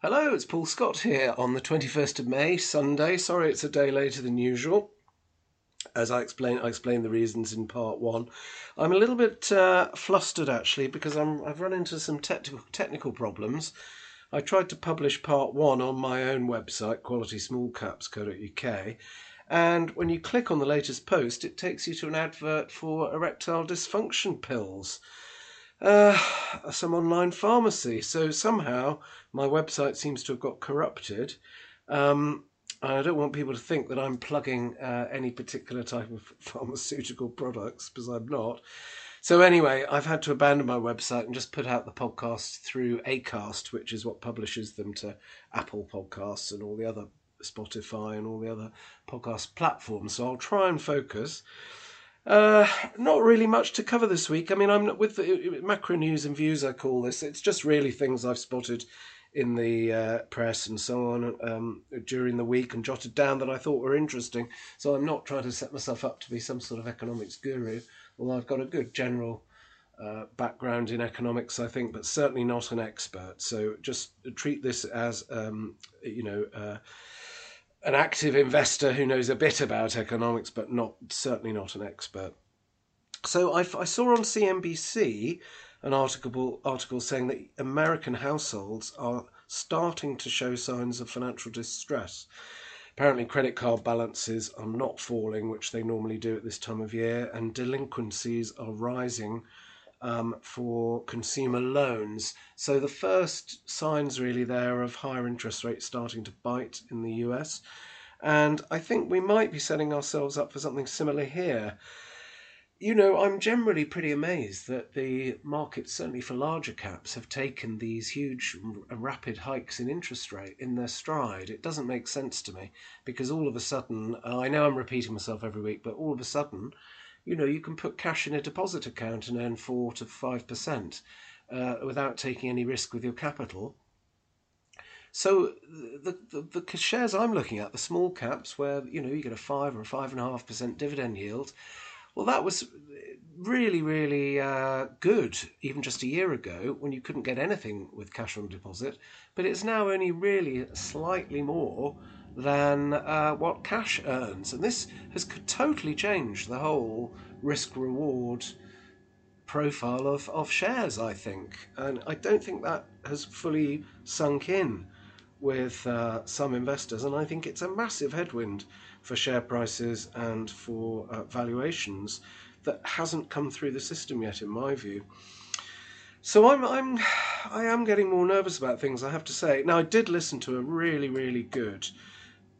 Hello, it's Paul Scott here on the 21st of May, Sunday. Sorry it's a day later than usual. As I explained, I explained the reasons in part one. I'm a little bit uh, flustered actually because I'm, I've run into some technical technical problems. I tried to publish part one on my own website, qualitysmallcaps.co.uk, and when you click on the latest post, it takes you to an advert for erectile dysfunction pills uh, some online pharmacy. So somehow my website seems to have got corrupted. Um, I don't want people to think that I'm plugging uh, any particular type of pharmaceutical products because I'm not. So anyway, I've had to abandon my website and just put out the podcasts through Acast, which is what publishes them to Apple Podcasts and all the other Spotify and all the other podcast platforms. So I'll try and focus. Uh, not really much to cover this week. I mean, I'm with the, macro news and views. I call this. It's just really things I've spotted in the uh, press and so on um, during the week and jotted down that I thought were interesting. So I'm not trying to set myself up to be some sort of economics guru, although I've got a good general uh, background in economics, I think, but certainly not an expert. So just treat this as, um, you know uh, an active investor who knows a bit about economics, but not certainly not an expert. So I, I saw on CNBC an article article saying that American households are starting to show signs of financial distress. Apparently, credit card balances are not falling, which they normally do at this time of year, and delinquencies are rising um, for consumer loans. So the first signs really there of higher interest rates starting to bite in the US. And I think we might be setting ourselves up for something similar here. You know, I'm generally pretty amazed that the markets, certainly for larger caps, have taken these huge, rapid hikes in interest rate in their stride. It doesn't make sense to me because all of a sudden, I know I'm repeating myself every week, but all of a sudden, you know, you can put cash in a deposit account and earn four to five percent uh, without taking any risk with your capital. So the, the, the shares I'm looking at, the small caps, where you know you get a five or a five and a half percent dividend yield, well, that was really, really uh, good even just a year ago when you couldn't get anything with cash on deposit. But it's now only really slightly more than uh, what cash earns. And this has totally changed the whole risk reward profile of, of shares, I think. And I don't think that has fully sunk in with uh, some investors. And I think it's a massive headwind for share prices and for uh, valuations that hasn't come through the system yet, in my view. So I'm I'm I am getting more nervous about things. I have to say. Now I did listen to a really really good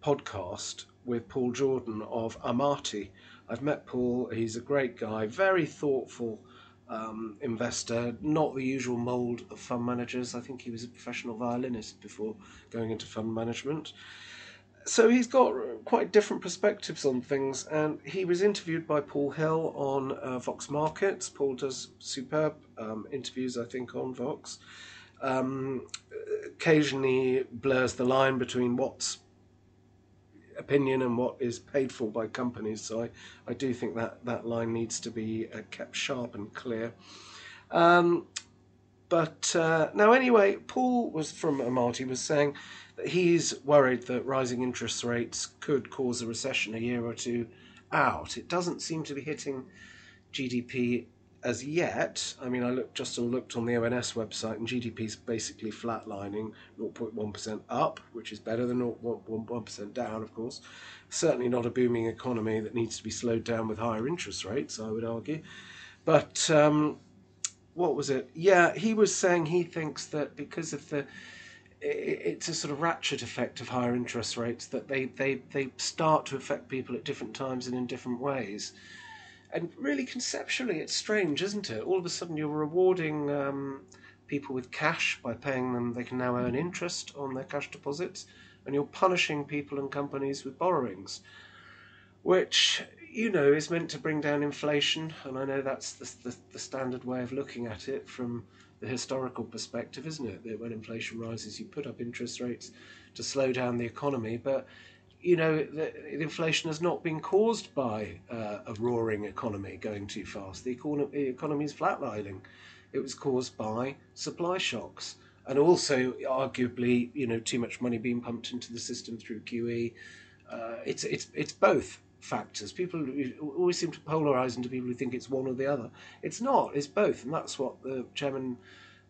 podcast with Paul Jordan of Amati. I've met Paul, he's a great guy, very thoughtful um, investor, not the usual mould of fund managers. I think he was a professional violinist before going into fund management. So he's got quite different perspectives on things, and he was interviewed by Paul Hill on uh, Vox Markets. Paul does superb um, interviews, I think, on Vox. Um, occasionally blurs the line between what's opinion and what is paid for by companies. So I, I do think that that line needs to be uh, kept sharp and clear. Um, but uh, now, anyway, Paul was from Amati was saying that he's worried that rising interest rates could cause a recession a year or two out. It doesn't seem to be hitting GDP as yet, I mean, I looked just looked on the ONS website, and GDP is basically flatlining, 0.1% up, which is better than 0.1% down, of course. Certainly not a booming economy that needs to be slowed down with higher interest rates, I would argue. But um, what was it? Yeah, he was saying he thinks that because of the it's a sort of ratchet effect of higher interest rates that they, they, they start to affect people at different times and in different ways. And really, conceptually, it's strange, isn't it? All of a sudden, you're rewarding um, people with cash by paying them, they can now earn interest on their cash deposits, and you're punishing people and companies with borrowings, which, you know, is meant to bring down inflation. And I know that's the, the, the standard way of looking at it from the historical perspective, isn't it? That when inflation rises, you put up interest rates to slow down the economy. But you know, the, the, inflation has not been caused by uh, a roaring economy going too fast. The, economy, the economy is flatlining. It was caused by supply shocks. and also arguably, you know, too much money being pumped into the system through QE. Uh, it's it's it's both factors. People always seem to polarise into people who think it's one or the other. It's not. It's both, and that's what the chairman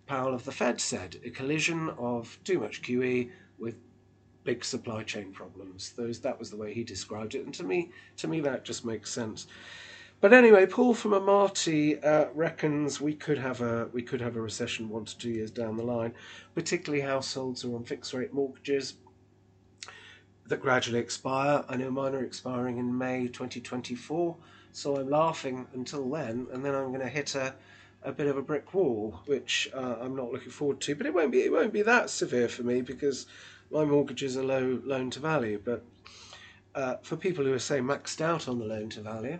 Powell of the Fed said: a collision of too much QE with big supply chain problems. Those that was the way he described it, and to me, to me that just makes sense. But anyway, Paul from Amati uh, reckons we could have a we could have a recession one to two years down the line, particularly households who are on fixed rate mortgages that gradually expire. I know mine are expiring in May 2024, so I'm laughing until then, and then I'm going to hit a, a bit of a brick wall, which uh, I'm not looking forward to. But it won't be it won't be that severe for me because my mortgages are low loan to value. But uh, for people who are say maxed out on the loan to value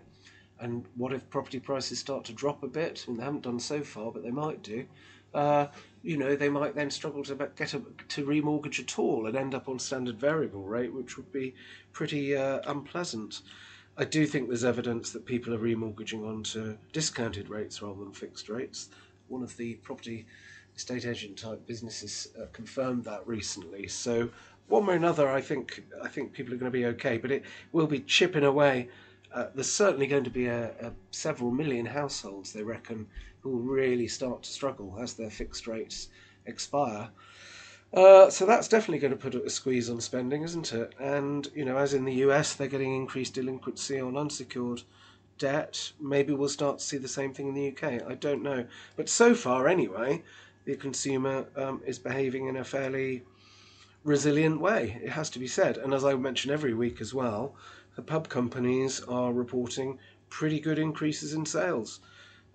and what if property prices start to drop a bit? And they haven't done so far, but they might do. Uh, you know, they might then struggle to get a, to remortgage at all and end up on standard variable rate, which would be pretty uh, unpleasant. I do think there's evidence that people are remortgaging onto discounted rates rather than fixed rates. One of the property estate agent type businesses uh, confirmed that recently. So one way or another, I think I think people are going to be okay, but it will be chipping away uh, there's certainly going to be a, a, several million households, they reckon, who will really start to struggle as their fixed rates expire. Uh, so that's definitely going to put a squeeze on spending, isn't it? And you know, as in the US, they're getting increased delinquency on unsecured debt. Maybe we'll start to see the same thing in the UK. I don't know, but so far, anyway, the consumer um, is behaving in a fairly resilient way. It has to be said. And as I mention every week as well, the pub companies are reporting pretty good increases in sales.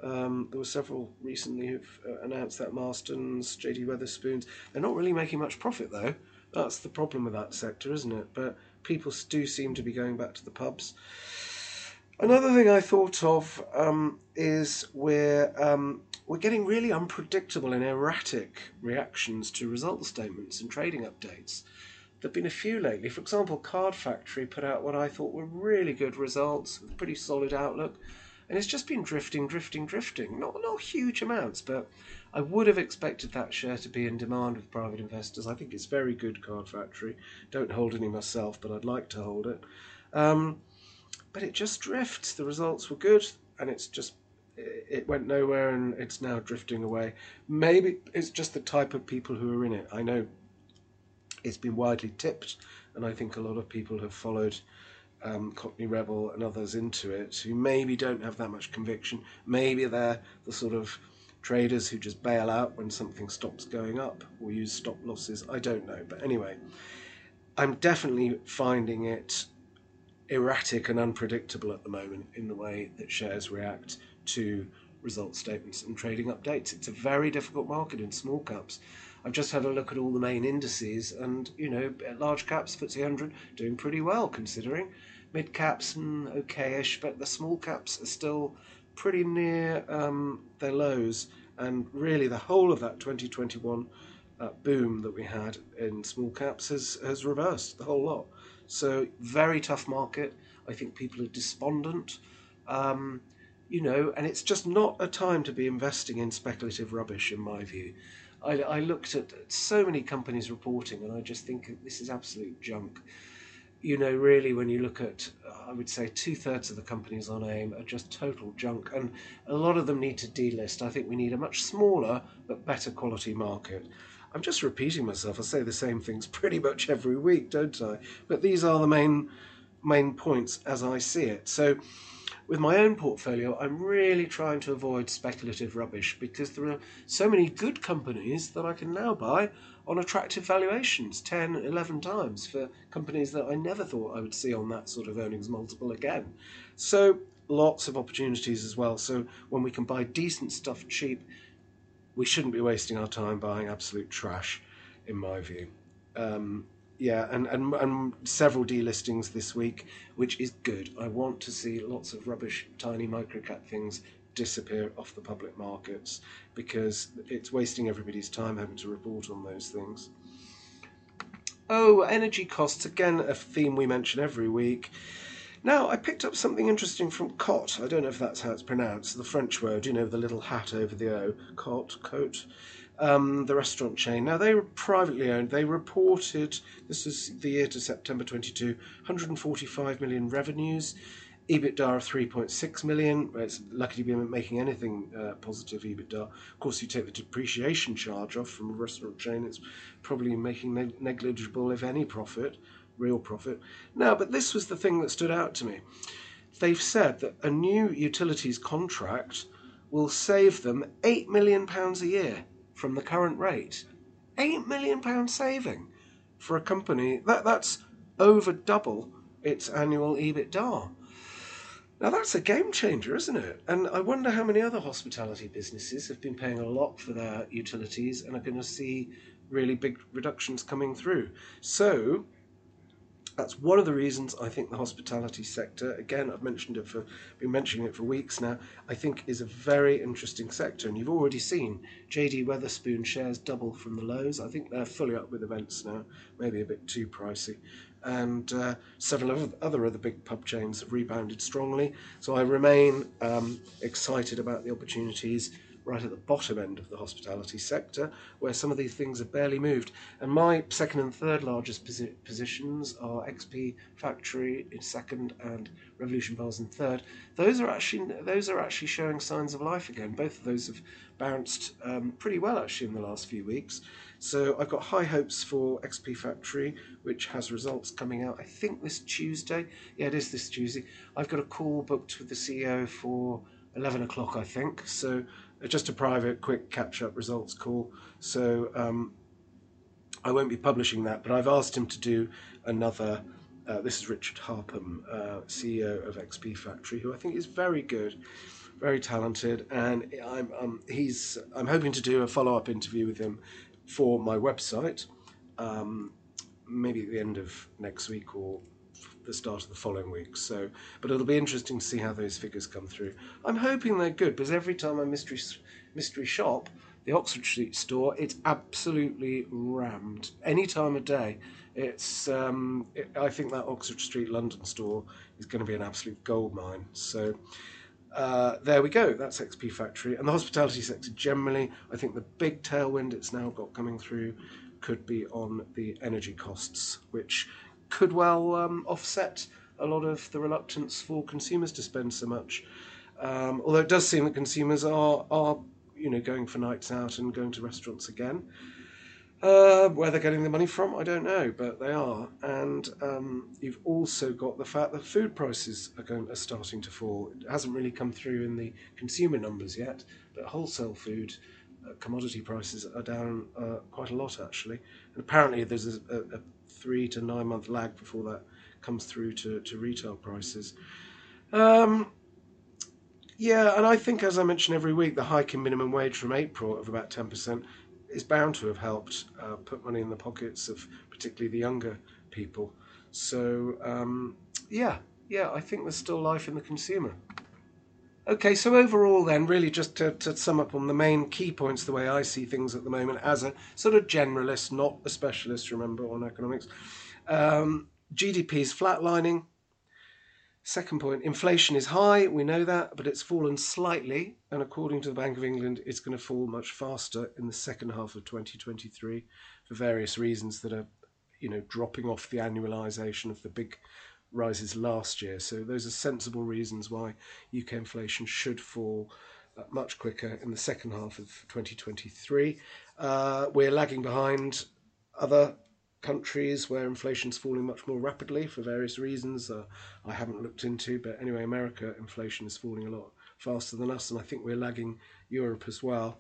Um, there were several recently who've uh, announced that Marston's, JD Wetherspoons. They're not really making much profit though. That's the problem with that sector, isn't it? But people do seem to be going back to the pubs. Another thing I thought of um, is we're um, we're getting really unpredictable and erratic reactions to result statements and trading updates. There have been a few lately. For example, Card Factory put out what I thought were really good results with pretty solid outlook. And it's just been drifting, drifting, drifting. Not, not huge amounts, but I would have expected that share to be in demand with private investors. I think it's very good, Card Factory. Don't hold any myself, but I'd like to hold it. Um, but it just drifts. The results were good, and it's just it went nowhere and it's now drifting away. Maybe it's just the type of people who are in it. I know it's been widely tipped, and I think a lot of people have followed um, Cockney Rebel and others into it who maybe don't have that much conviction. Maybe they're the sort of traders who just bail out when something stops going up or use stop losses. I don't know. But anyway, I'm definitely finding it erratic and unpredictable at the moment in the way that shares react to result statements and trading updates. It's a very difficult market in small caps. I've just had a look at all the main indices, and you know, large caps, FTSE 100, doing pretty well considering. Mid caps, mm, okayish, but the small caps are still pretty near um, their lows. And really, the whole of that 2021 uh, boom that we had in small caps has, has reversed the whole lot. So, very tough market. I think people are despondent. Um, you know, and it's just not a time to be investing in speculative rubbish, in my view. I, I looked at so many companies reporting, and I just think this is absolute junk. You know, really, when you look at, I would say two thirds of the companies on AIM are just total junk, and a lot of them need to delist. I think we need a much smaller but better quality market. I'm just repeating myself. I say the same things pretty much every week, don't I? But these are the main main points as I see it. So with my own portfolio, I'm really trying to avoid speculative rubbish because there are so many good companies that I can now buy on attractive valuations 10, 11 times for companies that I never thought I would see on that sort of earnings multiple again. So, lots of opportunities as well. So, when we can buy decent stuff cheap, we shouldn't be wasting our time buying absolute trash, in my view. Um, yeah, and, and and several delistings this week, which is good. I want to see lots of rubbish, tiny microcap things disappear off the public markets because it's wasting everybody's time having to report on those things. Oh, energy costs again, a theme we mention every week. Now, I picked up something interesting from COT. I don't know if that's how it's pronounced, the French word, you know, the little hat over the O, COT, coat. um, the restaurant chain. Now they were privately owned. They reported this was the year to September 22, 145 million revenues. EBITDA of 3.6 million. It's lucky to be making anything uh, positive EBITDA. Of course, you take the depreciation charge off from a restaurant chain, it's probably making ne- negligible, if any, profit, real profit. Now, but this was the thing that stood out to me. They've said that a new utilities contract will save them £8 million a year from the current rate. £8 million saving for a company that, that's over double its annual EBITDA. Now that's a game changer, isn't it? And I wonder how many other hospitality businesses have been paying a lot for their utilities and are going to see really big reductions coming through. So that's one of the reasons I think the hospitality sector, again, I've mentioned it for been mentioning it for weeks now, I think is a very interesting sector. And you've already seen JD Wetherspoon shares double from the lows. I think they're fully up with events now, maybe a bit too pricey and uh, several other other big pub chains have rebounded strongly. So I remain um, excited about the opportunities right at the bottom end of the hospitality sector, where some of these things have barely moved. And my second and third largest posi- positions are XP Factory in second and Revolution Bars in third. Those are actually those are actually showing signs of life again. Both of those have bounced um, pretty well actually in the last few weeks. So I've got high hopes for XP Factory, which has results coming out, I think, this Tuesday. Yeah, it is this Tuesday. I've got a call booked with the CEO for 11 o'clock, I think. So just a private, quick catch up results call. So um, I won't be publishing that, but I've asked him to do another. Uh, this is Richard Harpham, uh, CEO of XP Factory, who I think is very good, very talented, and I'm, um, he's. I'm hoping to do a follow up interview with him for my website, um, maybe at the end of next week or the start of the following week. So, but it'll be interesting to see how those figures come through. I'm hoping they're good because every time I mystery mystery shop, the Oxford Street store, it's absolutely rammed any time of day. It's um, it, I think that Oxford Street London store is going to be an absolute gold mine. So uh, there we go. That's XP Factory. And the hospitality sector generally, I think the big tailwind it's now got coming through could be on the energy costs, which could well um, offset a lot of the reluctance for consumers to spend so much. Um, although it does seem that consumers are, are, you know, going for nights out and going to restaurants again. Uh, where they're getting the money from, I don't know, but they are. And um, you've also got the fact that food prices are, going, are starting to fall. It hasn't really come through in the consumer numbers yet, but wholesale food uh, commodity prices are down uh, quite a lot actually. And apparently, there's a, a, a, three to nine month lag before that comes through to, to retail prices. Um, yeah, and I think, as I mention every week, the hike in minimum wage from April of about 10% is bound to have helped uh, put money in the pockets of particularly the younger people. So um, yeah, yeah, I think there's still life in the consumer. Okay, so overall, then, really just to, to, sum up on the main key points, the way I see things at the moment, as a sort of generalist, not a specialist, remember, on economics. Um, GDP is flatlining, Second point, inflation is high, we know that, but it's fallen slightly, and according to the Bank of England, it's going to fall much faster in the second half of 2023 for various reasons that are, you know, dropping off the annualisation of the big rises last year. So those are sensible reasons why UK inflation should fall uh, much quicker in the second half of 2023. Uh, we're lagging behind other countries where inflation's falling much more rapidly for various reasons uh, I haven't looked into. But anyway, America inflation is falling a lot faster than us, and I think we're lagging Europe as well.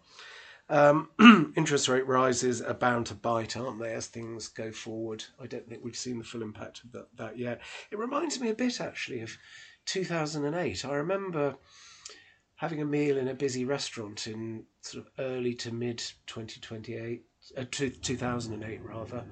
Um, interest rate rises are bound to bite, aren't they, as things go forward? I don't think we've seen the full impact of that, that yet. It reminds me a bit, actually, of 2008. I remember having a meal in a busy restaurant in sort of early to mid 2028, uh, 2008 rather,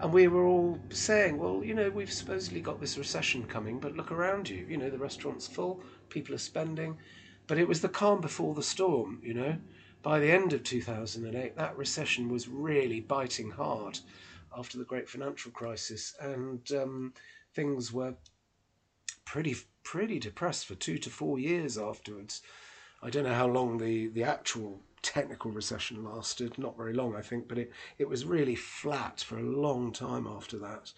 and we were all saying, well, you know, we've supposedly got this recession coming, but look around you. You know, the restaurant's full, people are spending. But it was the calm before the storm, you know. By the end of 2008, that recession was really biting hard after the great financial crisis, and um, things were pretty pretty depressed for two to four years afterwards. I don't know how long the, the actual technical recession lasted, not very long, I think, but it, it was really flat for a long time after that.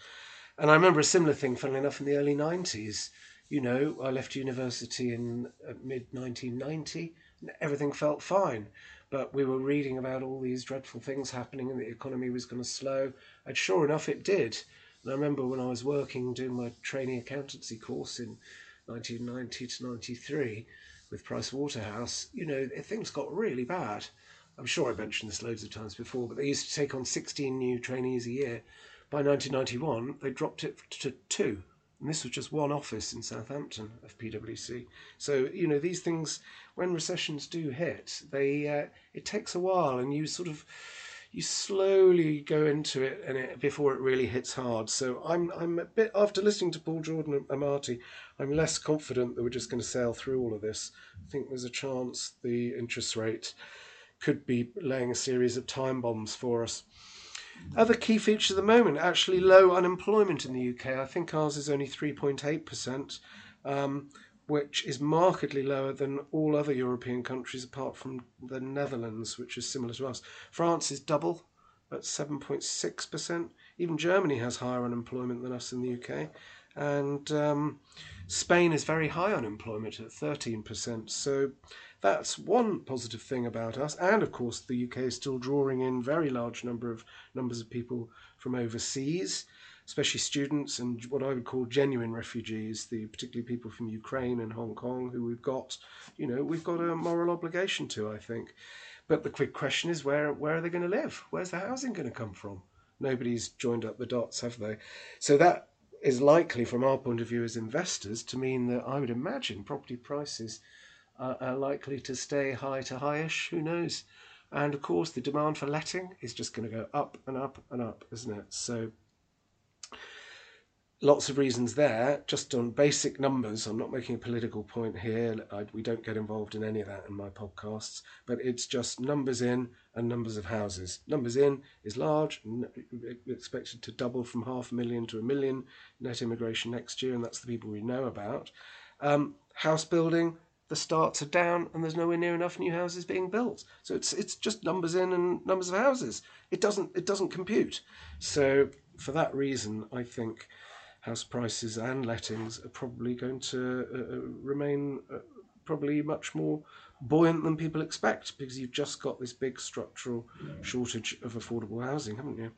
And I remember a similar thing, funnily enough, in the early 90s. You know, I left university in uh, mid 1990 and everything felt fine. But we were reading about all these dreadful things happening and the economy was going to slow. And sure enough, it did. And I remember when I was working doing my training accountancy course in 1990 to 93 with Price Waterhouse, you know, things got really bad. I'm sure I mentioned this loads of times before, but they used to take on 16 new trainees a year. By 1991, they dropped it to two. And this was just one office in Southampton of PwC. So, you know, these things, when recessions do hit, they uh, it takes a while and you sort of you slowly go into it and it, before it really hits hard. So I'm I'm a bit after listening to Paul Jordan and Marty, I'm less confident that we're just going to sail through all of this. I think there's a chance the interest rate could be laying a series of time bombs for us. Other key features at the moment actually low unemployment in the UK. I think ours is only 3.8%, um, which is markedly lower than all other European countries apart from the Netherlands, which is similar to us. France is double at 7.6%. Even Germany has higher unemployment than us in the UK. And um, Spain is very high unemployment at 13%. So that's one positive thing about us. And of course, the UK is still drawing in very large number of numbers of people from overseas, especially students and what I would call genuine refugees, the particularly people from Ukraine and Hong Kong, who we've got, you know, we've got a moral obligation to, I think. But the quick question is, where where are they going to live? Where's the housing going to come from? Nobody's joined up the dots, have they? So that is likely, from our point of view as investors, to mean that I would imagine property prices are, are likely to stay high to highish. Who knows? And of course, the demand for letting is just going to go up and up and up, isn't it? So, lots of reasons there. Just on basic numbers, I'm not making a political point here. I, we don't get involved in any of that in my podcasts, but it's just numbers in and numbers of houses. Numbers in is large, expected to double from half a million to a million net immigration next year, and that's the people we know about. Um, house building, the starts are down and there's nowhere near enough new houses being built. So it's it's just numbers in and numbers of houses. It doesn't it doesn't compute. So for that reason, I think house prices and lettings are probably going to uh, uh remain uh, probably much more buoyant than people expect because you've just got this big structural shortage of affordable housing, haven't you?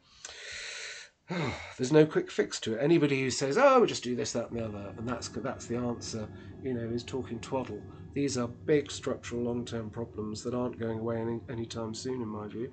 there's no quick fix to it. Anybody who says, "Oh, we'll just do this, that, and the other," and that's that's the answer, you know, is talking twaddle. These are big structural, long-term problems that aren't going away any anytime soon, in my view.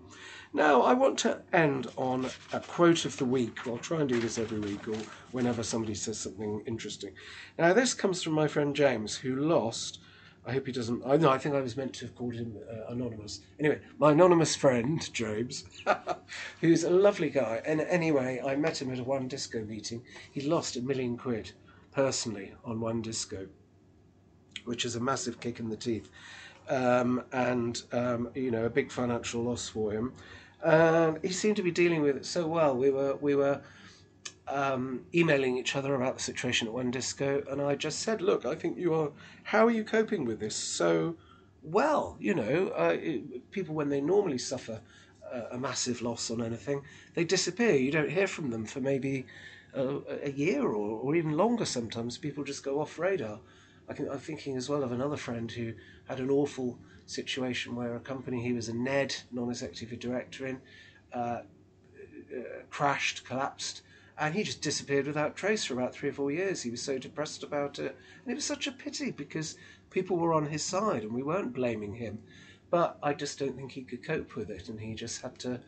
Now, I want to end on a quote of the week. I'll try and do this every week, or whenever somebody says something interesting. Now, this comes from my friend James, who lost I hope he doesn't. I know. I think I was meant to have called him uh, anonymous. Anyway, my anonymous friend Jobs, who's a lovely guy. And anyway, I met him at a WANdisco meeting. He lost a million quid personally on WANdisco, which is a massive kick in the teeth, um, and um, you know a big financial loss for him. And he seemed to be dealing with it so well. We were we were um, emailing each other about the situation at WANdisco, and I just said, "Look, I think you are. How are you coping with this so well? You know, uh, it, people when they normally suffer uh, a massive loss on anything, they disappear. You don't hear from them for maybe a, a year or, or even longer. Sometimes people just go off radar. I am thinking as well of another friend who had an awful situation where a company he was a NED, non-executive director in, uh, uh crashed, collapsed and he just disappeared without trace for about three or four years. He was so depressed about it, and it was such a pity because people were on his side and we weren't blaming him. But I just don't think he could cope with it, and he just had to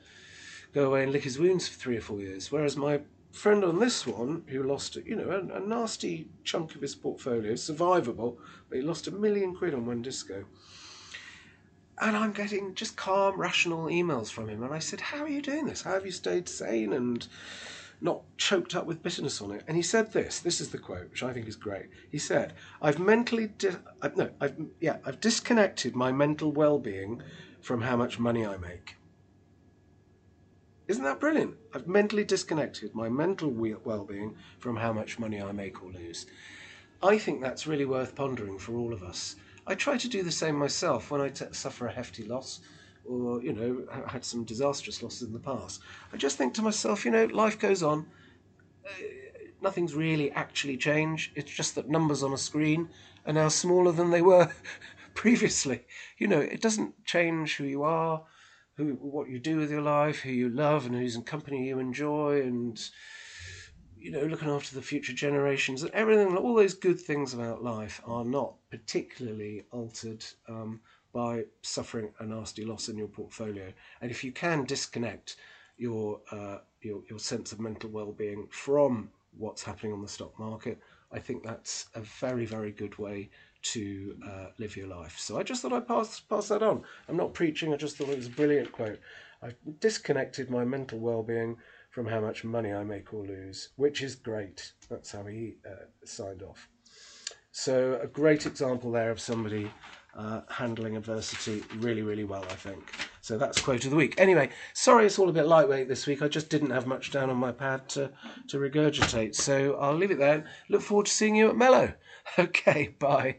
go away and lick his wounds for three or four years. Whereas my friend on this one, who lost, you know, a, a nasty chunk of his portfolio, survivable, but he lost a million quid on WANdisco. And I'm getting just calm, rational emails from him. And I said, How are you doing this? How have you stayed sane? And not choked up with bitterness on it. And he said this. This is the quote, which I think is great. He said, "I've mentally, di- no, I've yeah, I've disconnected my mental well-being from how much money I make." Isn't that brilliant? I've mentally disconnected my mental well-being from how much money I make or lose. I think that's really worth pondering for all of us. I try to do the same myself when I t- suffer a hefty loss or you know had some disastrous losses in the past. I just think to myself, you know, life goes on. Uh, nothing's really actually changed. It's just that numbers on a screen are now smaller than they were previously. You know, it doesn't change who you are, who what you do with your life, who you love, and whose company you enjoy, and you know, looking after the future generations and everything. All those good things about life are not particularly altered. Um, by suffering a nasty loss in your portfolio. And if you can disconnect your uh, your, your sense of mental well-being from what's happening on the stock market, I think that's a very very good way to uh, live your life. So I just thought I'd pass pass that on. I'm not preaching. I just thought it was a brilliant quote. I've disconnected my mental well-being from how much money I make or lose, which is great. That's how he uh, signed off. So a great example there of somebody uh, handling adversity really, really well, I think. So that's quote of the week. Anyway, sorry it's all a bit lightweight this week. I just didn't have much down on my pad to, to regurgitate. So I'll leave it there. Look forward to seeing you at Mello. Okay, bye.